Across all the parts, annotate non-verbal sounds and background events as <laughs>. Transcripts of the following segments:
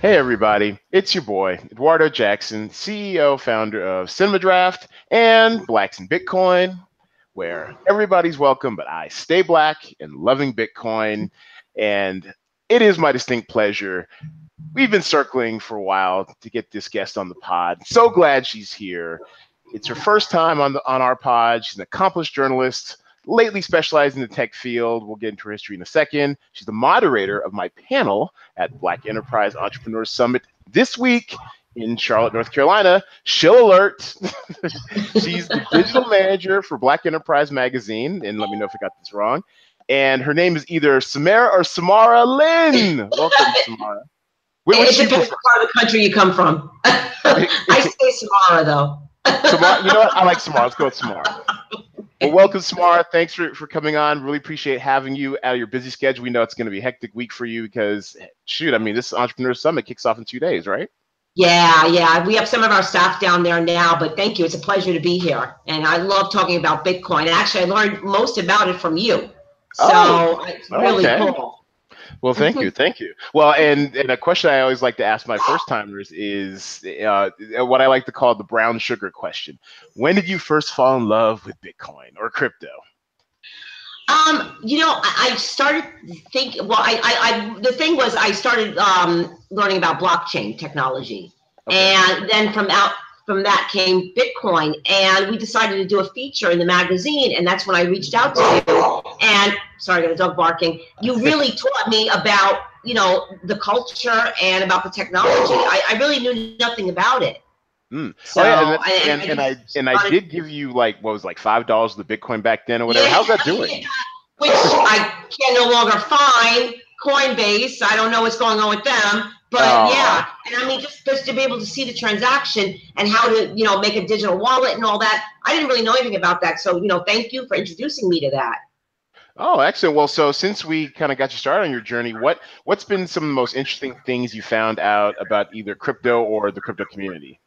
Hey, everybody. It's your boy, Eduardo Jackson, CEO, founder of Cinema Draft and Blacks in Bitcoin, where everybody's welcome, but I stay black and loving Bitcoin. And it is my distinct pleasure. We've been circling for a while to get this guest on the pod. So glad she's here. It's her first time on the on our pod. She's an accomplished journalist, lately specialized in the tech field. We'll get into her history in a second. She's the moderator of my panel at Black Enterprise Entrepreneurs Summit this week in Charlotte, North Carolina. She'll alert. <laughs> She's the digital manager for Black Enterprise Magazine. And let me know if I got this wrong. And her name is either Samara or Samara Lynn. Welcome, <laughs> Samara. Where, it depends what part of the country you come from. <laughs> I say Samara, though. Samara, you know what? I like Samara. Let's go with Samara. Well, welcome, Samara. Thanks for, for coming on. Really appreciate having you out of your busy schedule. We know it's going to be a hectic week for you because, shoot, I mean, this Entrepreneur Summit kicks off in two days, right? Yeah, yeah. We have some of our staff down there now, but thank you. It's a pleasure to be here. And I love talking about Bitcoin. Actually, I learned most about it from you. So oh, it's really okay. cool. Well, thank you, thank you. Well, and and a question I always like to ask my first timers is uh, what I like to call the brown sugar question. When did you first fall in love with Bitcoin or crypto? Um, you know, I, I started thinking. Well, I, I, I, the thing was, I started um, learning about blockchain technology, okay. and then from out from that came Bitcoin, and we decided to do a feature in the magazine, and that's when I reached out to you. And sorry, I got a dog barking. You <laughs> really taught me about you know the culture and about the technology. I, I really knew nothing about it. Mm. So, oh, yeah, and, I, and, and, I and I did give you like what was like five dollars of the Bitcoin back then or whatever. Yeah, How's that doing? Which I can no longer find. Coinbase, I don't know what's going on with them. But oh. yeah, and I mean, just, just to be able to see the transaction and how to, you know, make a digital wallet and all that, I didn't really know anything about that. So, you know, thank you for introducing me to that. Oh, excellent. Well, so since we kind of got you started on your journey, what what's been some of the most interesting things you found out about either crypto or the crypto community?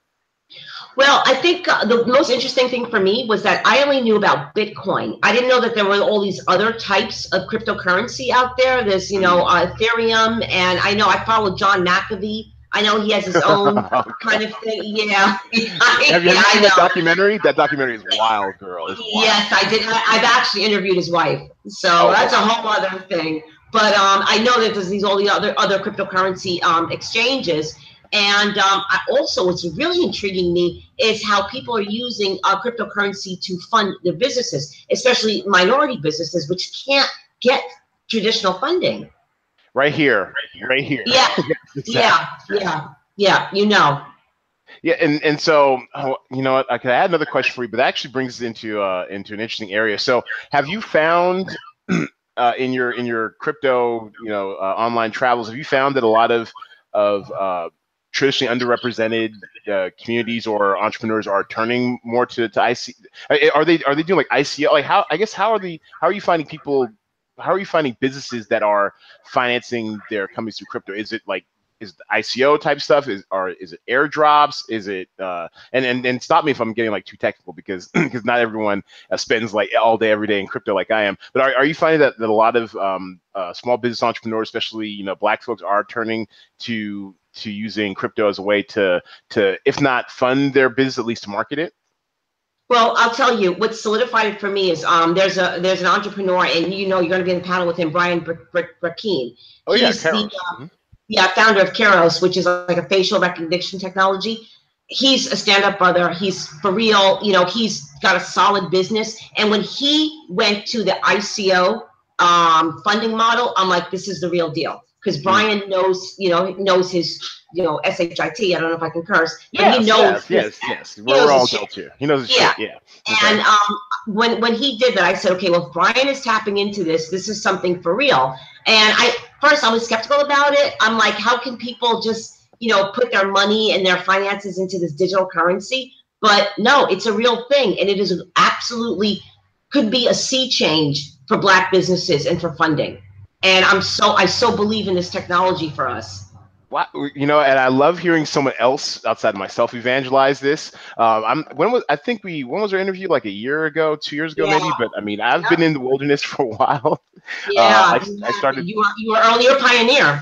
Well, I think uh, the most interesting thing for me was that I only knew about Bitcoin. I didn't know that there were all these other types of cryptocurrency out there. There's, you know, uh, Ethereum, and I know I followed John McAfee. I know he has his own oh, <laughs> kind of thing. <laughs> Yeah. Have you yeah, seen that documentary? That documentary is wild, girl. Wild. Yes, I did. I, have actually interviewed his wife, so oh, that's wow. a whole other thing. But um, I know that there's these all the other other cryptocurrency um, exchanges and um, I also, what's really intriguing me is how people are using uh, cryptocurrency to fund their businesses, especially minority businesses, which can't get traditional funding. Right here, right here. Yeah, <laughs> yeah, yeah, yeah. You know. Yeah, and and so oh, you know what? I could add another question for you, but that actually brings us into uh, into an interesting area. So, have you found <clears throat> uh, in your in your crypto, you know, uh, online travels, have you found that a lot of of uh, traditionally underrepresented uh, communities or entrepreneurs are turning more to, to IC? Are they are they doing like ICO? Like how I guess how are the how are you finding people? How are you finding businesses that are financing their companies through crypto? Is it like is ICO type stuff? Is or is it airdrops? Is it uh, and and and stop me if I'm getting like too technical because <clears throat> because not everyone uh, spends like all day every day in crypto like I am. But are, are you finding that, that a lot of um, uh, small business entrepreneurs, especially you know black folks, are turning to to using crypto as a way to to if not fund their business, at least to market it? Well, I'll tell you what solidified it for me is um, there's a there's an entrepreneur, and you know you're going to be in the panel with him, Brian Brackeen. Oh yeah, He's the, uh, mm-hmm. yeah, founder of Kairos, which is like a facial recognition technology. He's a stand-up brother. He's for real. You know, he's got a solid business. And when he went to the ICO um, funding model, I'm like, this is the real deal because mm-hmm. Brian knows, you know, knows his, you know, shit. I don't know if I can curse, but yes, he knows. Yes, yes, yes. We're all adults here. He knows his yeah. shit. Yeah. Okay. And um, when when he did that, I said, okay, well, if Brian is tapping into this, this is something for real. And I first I was skeptical about it. I'm like, how can people just, you know, put their money and their finances into this digital currency? But no, it's a real thing, and it is absolutely could be a sea change for Black businesses and for funding and i'm so i so believe in this technology for us Wow, you know, and I love hearing someone else outside of myself evangelize this. Um, I'm when was I think we when was our interview like a year ago, two years ago yeah. maybe. But I mean, I've yeah. been in the wilderness <laughs> for a while. Yeah, uh, I, I, started. You were you were earlier pioneer.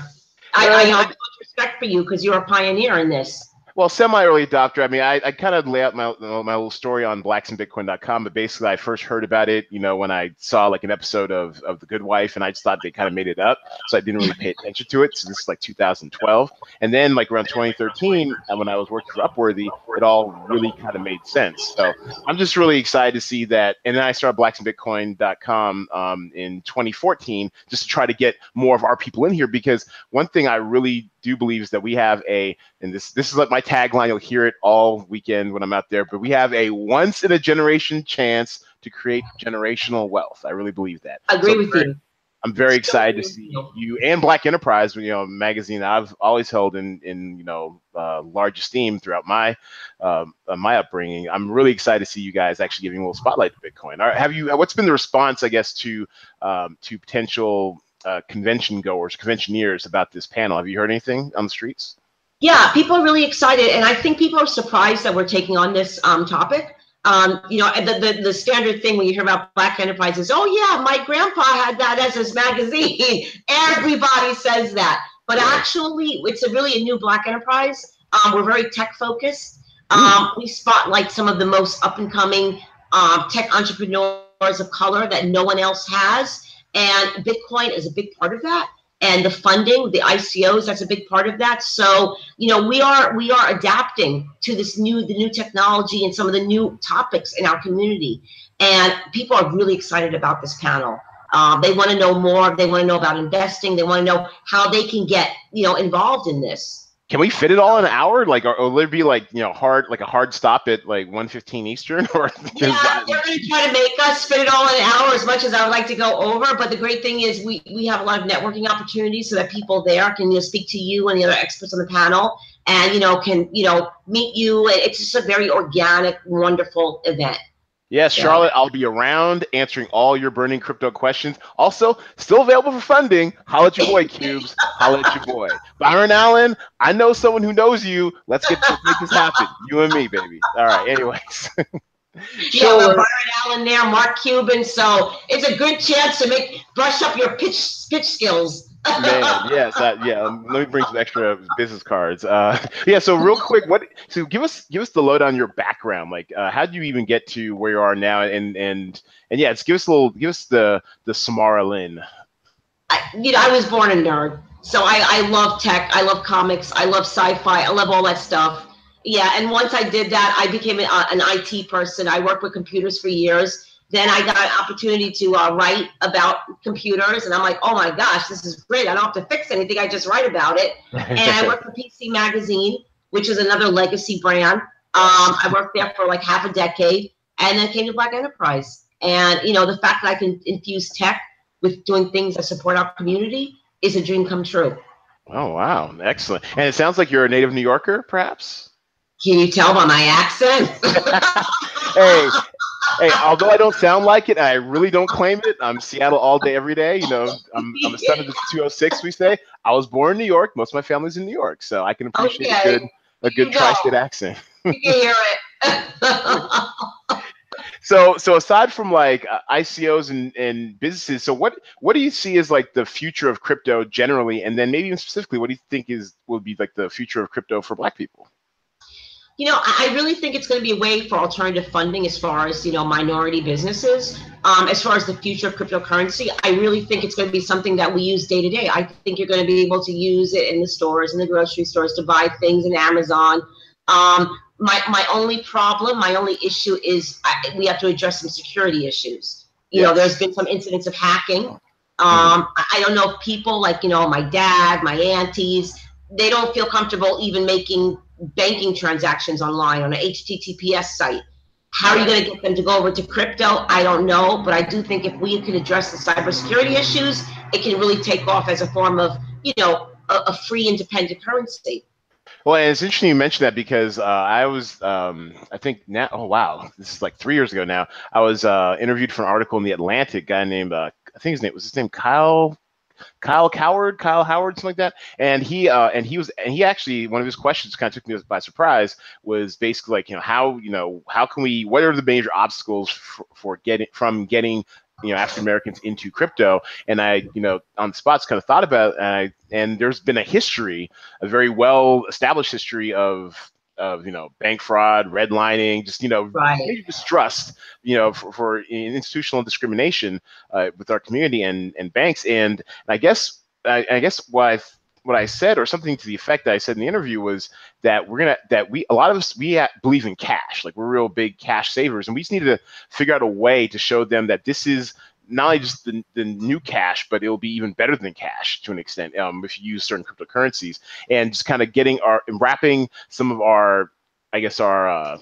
I, I, I have much respect for you because you're a pioneer in this. Well, semi early adopter. I mean, I, I kind of lay out my my little story on blacksinbitcoin.com, but basically, I first heard about it, you know, when I saw like an episode of of The Good Wife, and I just thought they kind of made it up, so I didn't really pay attention to it. So this is like 2012, and then like around 2013, uh, when I was working for Upworthy, it all really kind of made sense. So I'm just really excited to see that. And then I started blacksinbitcoin.com um, in 2014, just to try to get more of our people in here, because one thing I really do believe is that we have a, and this this is like my tagline. You'll hear it all weekend when I'm out there. But we have a once in a generation chance to create generational wealth. I really believe that. I agree so with very, you. I'm very excited to see you and Black Enterprise, you know, magazine I've always held in in you know uh, large esteem throughout my um, uh, my upbringing. I'm really excited to see you guys actually giving a little spotlight to Bitcoin. All right, have you? What's been the response, I guess, to um, to potential uh, convention goers, conventioneers about this panel. Have you heard anything on the streets? Yeah, people are really excited, and I think people are surprised that we're taking on this um, topic. Um, you know, the, the, the standard thing when you hear about Black Enterprise is, oh yeah, my grandpa had that as his magazine. <laughs> Everybody says that, but actually, it's a really a new Black Enterprise. Um, we're very tech focused. Um, we spotlight some of the most up and coming uh, tech entrepreneurs of color that no one else has and Bitcoin is a big part of that. And the funding, the ICOs, that's a big part of that. So, you know, we are we are adapting to this new the new technology and some of the new topics in our community. And people are really excited about this panel. Uh, they want to know more. They want to know about investing. They want to know how they can get you know involved in this can we fit it all in an hour? Like, or, or will it be like you know hard like a hard stop at like one fifteen Eastern? <laughs> Or yeah, they're going to try to make us fit it all in an hour as much as I would like to go over. But the great thing is we we have a lot of networking opportunities so that people there can you know speak to you and the other experts on the panel, and you know can you know meet you. And it's just a very organic, wonderful event. Yes, Charlotte, I'll be around answering all your burning crypto questions. Also, still available for funding. Holla at your boy, Cubes. Holla at your boy. Byron Allen, I know someone who knows you. Let's get let's make this happen. You and me, baby. All right, anyways. <laughs> yeah, we're Byron Allen there, Mark Cuban. So it's a good chance to make brush up your pitch pitch skills. Man, yes, uh, yeah. Um, let me bring some extra business cards. Uh, <laughs> yeah. So real quick, what? So give us give us the load on your background. Like, uh, how did you even get to where you are now? And and and yeah, just give us a little. Give us the the Samara Lynn. I, you know, I was born a nerd, so I I love tech. I love comics. I love sci-fi. I love all that stuff. Yeah, and once I did that, I became an IT person. I worked with computers for years then I got an opportunity to uh, write about computers, and I'm like, oh my gosh, this is great. I don't have to fix anything. I just write about it. <laughs> and I worked for PC Magazine, which is another legacy brand. Um, I worked there for like half a decade, and then came to Black Enterprise. And you know, the fact that I can infuse tech with doing things that support our community is a dream come true. Oh wow, excellent! And it sounds like you're a native New Yorker, perhaps. Can you tell by my accent? <laughs> hey, hey, although I don't sound like it, I really don't claim it. I'm Seattle all day, every day. You know, I'm, I'm a son of the <laughs> 206. We say I was born in New York. Most of my family's in New York, so I can appreciate okay. a good a good tri-state accent. you can hear it. <laughs> so so aside from like uh, ICOs and, and businesses, so what what do you see as like the future of crypto generally, and then maybe even specifically, what do you think is will be like the future of crypto for Black people? You know, I really think it's going to be a way for alternative funding as far as, you know, minority businesses. Um, as far as the future of cryptocurrency, I really think it's going to be something that we use day to day. I think you're going to be able to use it in the stores, in the grocery stores, to buy things in Amazon. Um, my, my only problem, my only issue is I, we have to address some security issues. You yes. know, there's been some incidents of hacking. Mm-hmm. Um. I don't know if people like, you know, my dad, my aunties, they don't feel comfortable even making banking transactions online on an HTTPS site. How are you going to get them to go over to crypto? I don't know, but I do think if we can address the cybersecurity issues, it can really take off as a form of, you know, a, a free independent currency. Well, and it's interesting you mentioned that because uh, I was, um, I think now, oh wow, this is like three years ago now. I was uh, interviewed for an article in the Atlantic. Guy named, uh, I think his name was his name Kyle Kyle Coward, Kyle Howard, something like that. And he uh, and he was and he actually one of his questions kind of took me by surprise was basically like you know how you know how can we what are the major obstacles for, for getting from getting you know African Americans into crypto, and I you know on the spots kind of thought about it, and, I, and there's been a history, a very well established history of of you know bank fraud, redlining, just you know right. distrust, you know for, for institutional discrimination uh, with our community and and banks, and, and I guess I, I guess what I what I said, or something to the effect that I said in the interview, was that we're gonna that we a lot of us we believe in cash, like we're real big cash savers, and we just need to figure out a way to show them that this is not only just the, the new cash, but it'll be even better than cash to an extent um, if you use certain cryptocurrencies, and just kind of getting our wrapping some of our I guess our uh,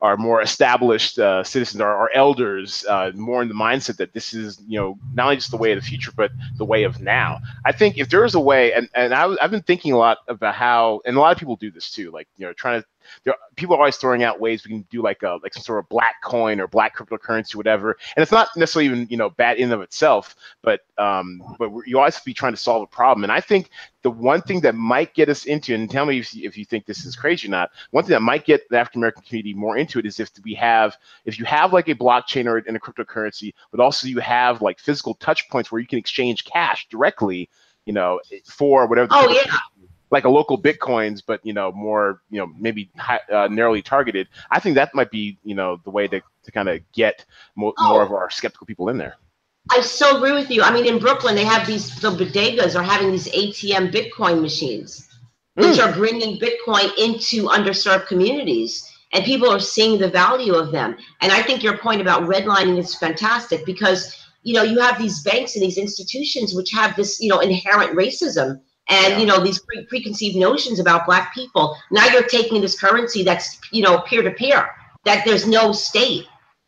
our more established uh, citizens, our, our elders, uh, more in the mindset that this is you know not only just the way of the future, but the way of now. I think if there is a way, and and I, I've been thinking a lot about how, and a lot of people do this too, like you know trying to there, people are always throwing out ways we can do like a like some sort of black coin or black cryptocurrency, whatever. And it's not necessarily even you know bad in of itself, but um, but you always be trying to solve a problem. And I think the one thing that might get us into, and tell me if, if you think this is crazy or not, one thing that might get the African American community more into it is if we have if you have like a blockchain or in a cryptocurrency, but also you have like physical touch points where you can exchange cash directly you know, for whatever. oh yeah like a local bitcoins, but you know more you know maybe high, uh, narrowly targeted. I think that might be you know the way to, to kind of get mo- oh. more of our skeptical people in there. I so agree with you. I mean, in Brooklyn, they have these the bodegas are having these ATM Bitcoin machines, which mm. are bringing Bitcoin into underserved communities, and people are seeing the value of them. And I think your point about redlining is fantastic because you know you have these banks and these institutions which have this you know inherent racism and you know these pre- preconceived notions about black people now you're taking this currency that's you know peer to peer that there's no state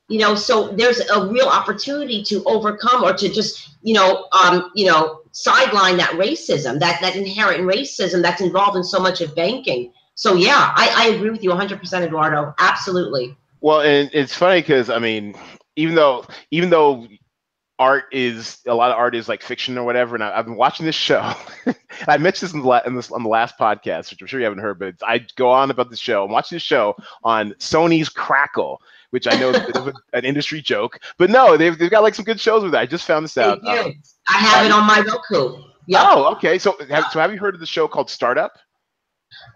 you know? So there's a real opportunity to overcome or to just you know um you know sideline that racism that that inherent racism that's involved in so much of banking. So yeah i, I agree with you 100% eduardo. Absolutely. Well and it's funny because i mean even though even though art is a lot of art is like fiction or whatever. And I, have been watching this show. <laughs> I mentioned this in the, la- in this on the last podcast, which I'm sure you haven't heard, but I go on about the show. I'm watching this show on Sony's Crackle, which I know is a bit of a, <laughs> an industry joke, but no, they've, they've got like some good shows with that. I just found this out. Um, I have it on my Roku. Yep. Oh, okay. So have, so have you heard of the show called Startup?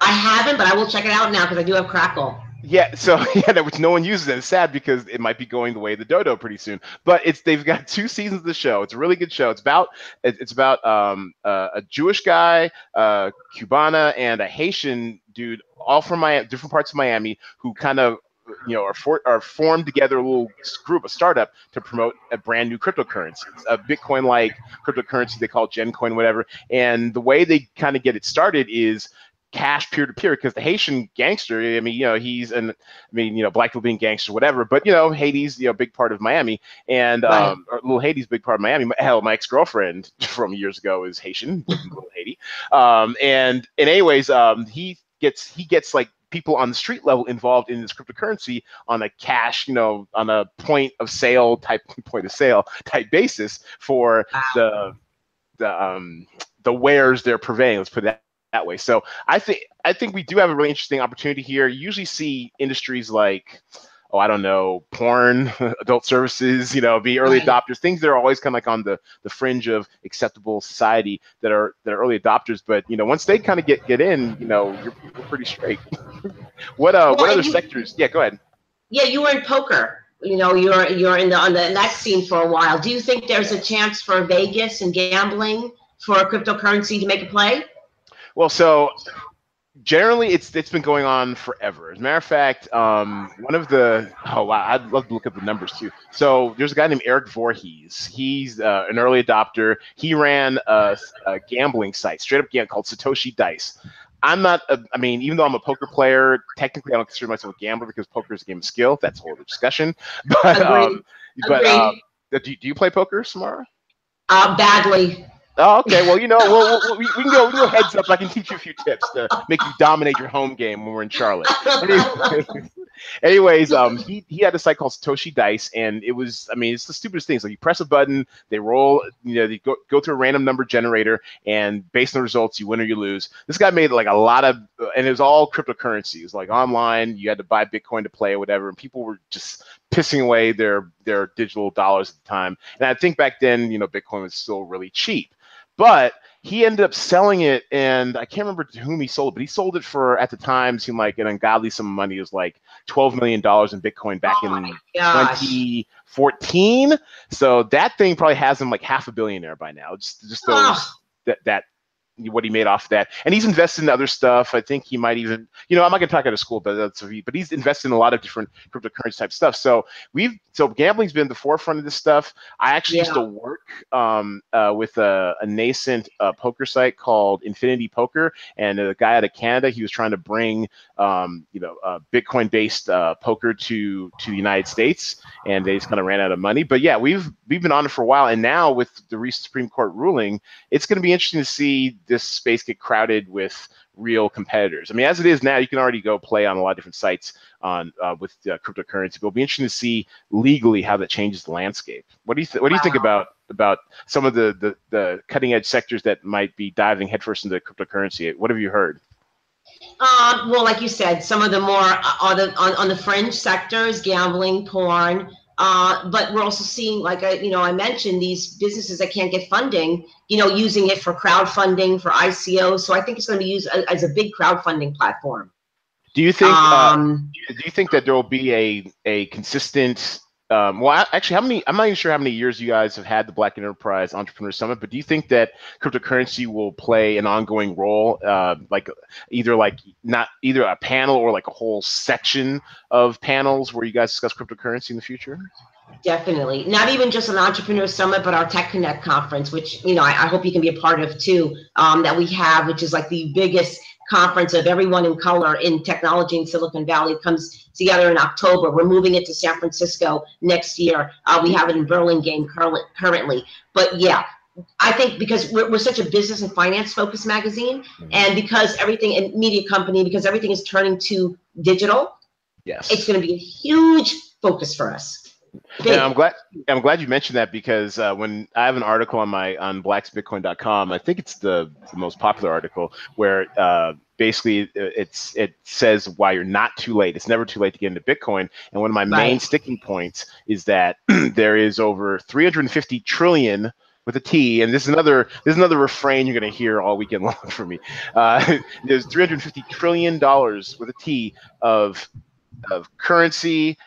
I haven't, but I will check it out now because I do have Crackle. Yeah, so <laughs> yeah, which no one uses it. It's sad because it might be going the way of the dodo pretty soon. But it's they've got two seasons of the show. It's a really good show. It's about it's about um, uh, a Jewish guy, uh, Cubana, and a Haitian dude, all from Miami, different parts of Miami, who kind of you know are for, are formed together a little group, a startup to promote a brand new cryptocurrency, a Bitcoin like cryptocurrency they call GenCoin, whatever. And the way they kind of get it started is cash peer to peer because the Haitian gangster, I mean, you know, he's and I mean, you know, black people being gangster, whatever. But you know, Haiti's you know big part of Miami, and right. um, little Haiti's big part of Miami. Hell, my ex girlfriend <laughs> from years ago is Haitian, <laughs> little Haiti. Um, and and anyways, um, he gets he gets like people on the street level involved in this cryptocurrency on a cash, you know, on a point of sale type <laughs> point of sale type basis for wow. the the um the wares they're purveying. Let's put it that way. So I think I think we do have a really interesting opportunity here. You usually see industries like oh, I don't know, porn, <laughs> adult services, you know, be early adopters, things that are always kind of like on the, the fringe of acceptable society that are that are early adopters. But you know, once they kind of get get in, you know, you're, you're pretty straight. <laughs> what uh, well, what other you, sectors? Yeah, go ahead. Yeah, you were in poker. You know, you're you're in the on the that scene for a while. Do you think there's a chance for Vegas and gambling for a cryptocurrency to make a play? Well, so generally it's it's been going on forever. As a matter of fact, um, one of the oh wow, I'd love to look at the numbers too. So there's a guy named Eric Voorhees. He's uh, an early adopter. He ran a, a gambling site, straight up game called Satoshi Dice. I'm not. A, I mean, even though I'm a poker player, technically I don't consider myself a gambler because poker is a game of skill. That's a whole other discussion. <laughs> But um, but uh, do, do you play poker, Samara? Uh, badly. Oh, okay. Well, you know, we'll, we'll, we, we, can go, we can heads up. I can teach you a few tips to make you dominate your home game when we're in Charlotte. <laughs> Anyways, um, he, he had a site called Satoshi Dice, and it was, I mean, it's the stupidest thing. It's like you press a button, they roll, you know, they go, go through a random number generator, and based on the results, you win or you lose. This guy made like a lot of, and it was all cryptocurrency. It was like online, you had to buy Bitcoin to play or whatever, and people were just pissing away their their digital dollars at the time. And I think back then, you know, Bitcoin was still really cheap, but he ended up selling it, and I can't remember to whom he sold it, but he sold it for at the time seemed like an ungodly sum of money. It was like twelve million dollars in Bitcoin back oh in 2014. So that thing probably has him like half a billionaire by now. Just just those that that what he made off that. And he's invested in other stuff. I think he might even, you know, I'm not going to talk out of school, but that's but he's invested in a lot of different cryptocurrency type stuff. So we've so gambling's been the forefront of this stuff. I actually yeah. used to work um, uh, with a, a nascent uh, poker site called Infinity Poker, and a guy out of Canada, he was trying to bring um, you know uh, Bitcoin-based uh, poker to to the United States, and they just kind of ran out of money. But yeah, we've we've been on it for a while, and now with the recent Supreme Court ruling, it's going to be interesting to see this space get crowded with real competitors. I mean, as it is now, you can already go play on a lot of different sites on uh, with uh, cryptocurrency. But it'll be interesting to see legally how that changes the landscape. What do you th- What do you think about about some of the, the the cutting edge sectors that might be diving headfirst into cryptocurrency? What have you heard? Uh, well, like you said, some of the more uh, on the on, on the fringe sectors, gambling, porn, uh, but we're also seeing, like I, you know, I mentioned these businesses that can't get funding, you know, using it for crowdfunding for ICO. So I think it's going to be used as a big crowdfunding platform. Do you think? Uh, um, uh, do you think that there will be a a consistent um, well, actually, how many? I'm not even sure how many years you guys have had the Black Enterprise Entrepreneur Summit, but do you think that cryptocurrency will play an ongoing role, uh, like either like not either a panel or like a whole section of panels where you guys discuss cryptocurrency in the future? Definitely, not even just an entrepreneur summit, but our Tech Connect conference, which you know I, I hope you can be a part of too. Um, that we have, which is like the biggest conference of everyone in color in technology in Silicon Valley comes together in October. We're moving it to San Francisco next year. Uh, we have it in Burlingame currently. But yeah, I think because we're, we're such a business and finance focused magazine, mm-hmm. and because everything in media company, because everything is turning to digital, yes, it's going to be a huge focus for us. Yeah, I'm glad. I'm glad you mentioned that because uh, when I have an article on my on blacksbitcoin.com, I think it's the, the most popular article where uh, basically uh, it's it says why you're not too late. It's never too late to get into Bitcoin. And one of my right. main sticking points is that <clears throat> there is over 350 trillion with a T, and this is another this is another refrain you're going to hear all weekend <laughs> long from me. Uh, <laughs> there's 350 trillion dollars with a T of of currency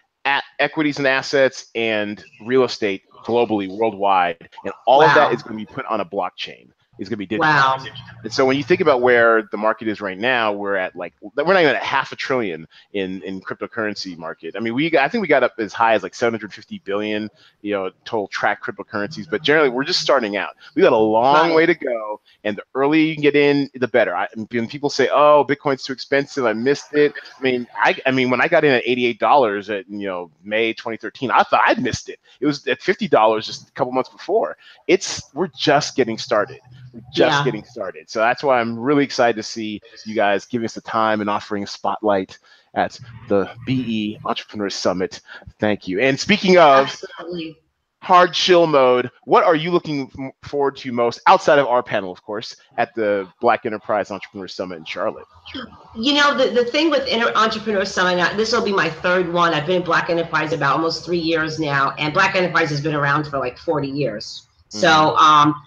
equities and assets and real estate globally, worldwide, and all wow. of that is going to be put on a blockchain is going to be digital. Wow. And so when you think about where the market is right now, we're at like we're not even at half a trillion in in cryptocurrency market. I mean, we I think we got up as high as like 750 billion, you know, total track cryptocurrencies. But generally, we're just starting out. We got a long right. way to go, and the earlier you can get in, the better. I, when people say, "Oh, Bitcoin's too expensive," I missed it. I mean, I I mean, when I got in at 88 dollars at you know May 2013, I thought I'd missed it. It was at 50 dollars just a couple months before. It's we're just getting started just yeah. getting started. So that's why I'm really excited to see you guys giving us the time and offering a spotlight at the BE Entrepreneur Summit. Thank you. And speaking of Absolutely. hard chill mode, what are you looking forward to most outside of our panel, of course, at the Black Enterprise Entrepreneur Summit in Charlotte? You know, the, the thing with Inter- Entrepreneur Summit, this will be my third one. I've been in Black Enterprise about almost three years now, and Black Enterprise has been around for like 40 years. Mm-hmm. So, um,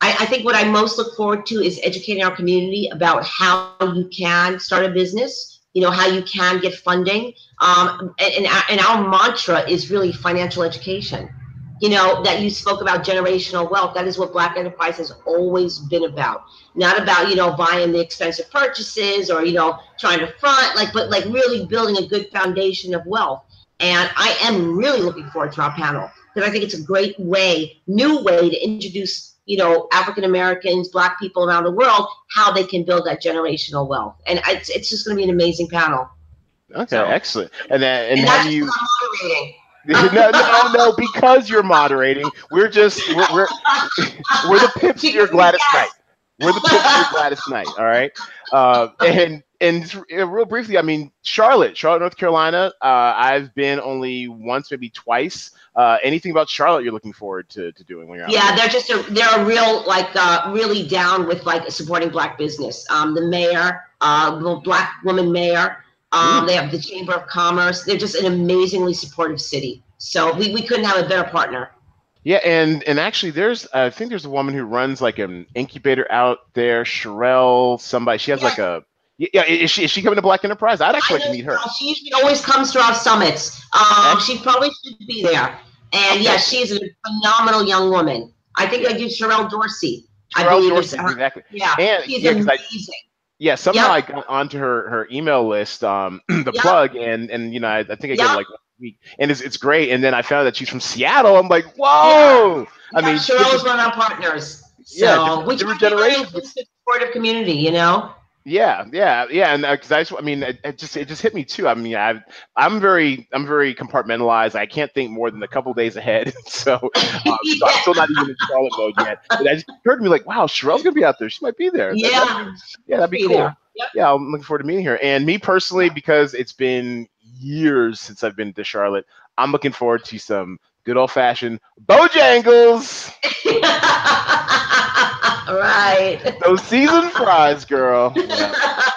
I, I think what I most look forward to is educating our community about how you can start a business, you know, how you can get funding. Um, and, and our mantra is really financial education you know, that you spoke about generational wealth. That is what Black Enterprise has always been about. Not about, you know, buying the expensive purchases or, you know, trying to front, like, but like really building a good foundation of wealth. And I am really looking forward to our panel because I think it's a great way, new way to introduce you know, African Americans, Black people around the world, how they can build that generational wealth. And it's, it's just going to be an amazing panel. Okay, so, excellent. And then, and, and have you? <laughs> no, no, no, because you're moderating. We're just we're we're, <laughs> we're the pips to your Gladys Knight. We're the pips to your <laughs> Gladys Knight. All right. Uh, and and real briefly, I mean, Charlotte, Charlotte, North Carolina. Uh, I've been only once, maybe twice. Uh, anything about Charlotte you're looking forward to, to doing when you're out? Yeah, they're just a they're a real like uh, really down with like supporting black business. Um, the mayor, uh, black woman mayor. Um, mm. They have the Chamber of Commerce. They're just an amazingly supportive city. So we, we couldn't have a better partner. Yeah, and and actually, there's I think there's a woman who runs like an incubator out there, Sherelle. Somebody she has yeah. like a yeah. Is she is she coming to Black Enterprise? I'd actually like to meet her. She usually always comes to our summits. Um, she probably should be there. And okay. yeah, she's a phenomenal young woman. I think I do Sherelle Dorsey. Sherelle I believe Dorsey, exactly. Yeah, and, she's yeah, amazing. I, yeah, somehow yep. I got onto her her email list, um, <clears throat> the yep. plug, and and you know I, I think I yep. get like week, and it's it's great. And then I found that she's from Seattle. I'm like, whoa! Yeah. I yeah, mean, Sherelle's one of our partners. So, yeah, which different generations. Supportive community, you know. Yeah, yeah, yeah, and because uh, I, just, I mean, it, it, just it just hit me too. I mean, I, I'm very I'm very compartmentalized. I can't think more than a couple days ahead. <laughs> so, um, yeah. so, <laughs> I'm still not even in Charlotte mode yet. But I just heard me like, wow, Sherelle's gonna be out there. She might be there. Yeah, that, yeah, that'd be, be cool. Yep. Yeah, I'm looking forward to meeting her. And me personally, because it's been years since I've been to Charlotte. I'm looking forward to some good old fashioned Bojangles. <laughs> right. Those seasoned fries, girl. Yeah. <laughs>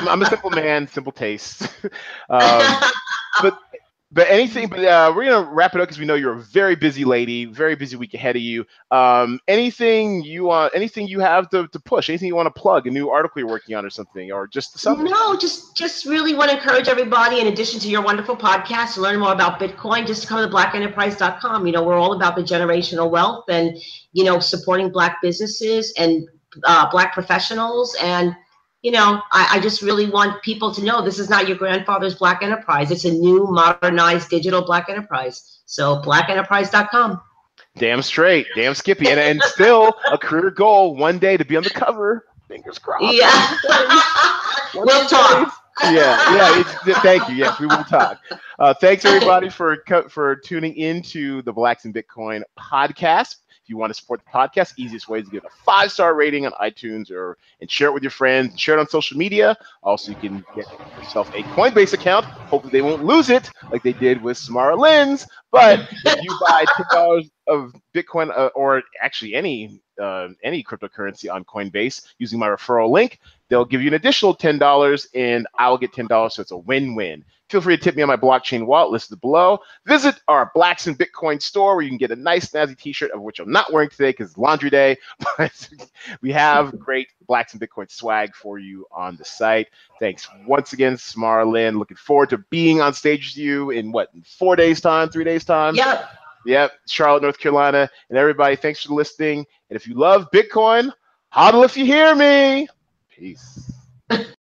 I'm, a simple man, simple taste. <laughs> um, but but anything, but uh, we're gonna wrap it up because we know you're a very busy lady, very busy week ahead of you. Um, anything you want, anything you have to, to push, anything you want to plug, a new article you're working on or something, or just something? No, just just really want to encourage everybody. In addition to your wonderful podcast, to learn more about Bitcoin, just come to blackenterprise.com. You know, we're all about the generational wealth and you know supporting black businesses and uh, black professionals and you know, I, I, just really want people to know this is not your grandfather's black enterprise. It's a new, modernized digital black enterprise. So blackenterprise.com. Damn straight, damn Skippy, and, and still a career goal one day to be on the cover. Fingers crossed. Yeah, <laughs> we'll talk. yeah, yeah. thank you. Yes, we will talk. Uh, thanks everybody for for tuning into the Blacks in Bitcoin podcast. If you want to support the podcast, easiest way is to give a five star rating on iTunes or and share it with your friends. Share it on social media. Also, you can get yourself a Coinbase account. Hopefully, they won't lose it like they did with Samara Lynn's. But <laughs> if you buy ten dollars of Bitcoin uh, or actually any uh, any cryptocurrency on Coinbase using my referral link, they'll give you an additional ten dollars, and I'll get ten dollars. So it's a win-win. Feel free to tip me on my blockchain wallet listed below. Visit our Blacks in Bitcoin store where you can get a nice snazzy t-shirt of which I'm not wearing today because it's laundry day, <laughs> but we have great Blacks in Bitcoin swag for you on the site. Thanks once again, Samara Lynn. Looking forward to being on stage with you in what, four days time, three days time? Yep. Yep, Charlotte, North Carolina. And everybody, thanks for listening. And if you love Bitcoin, hodl if you hear me. Peace. <laughs>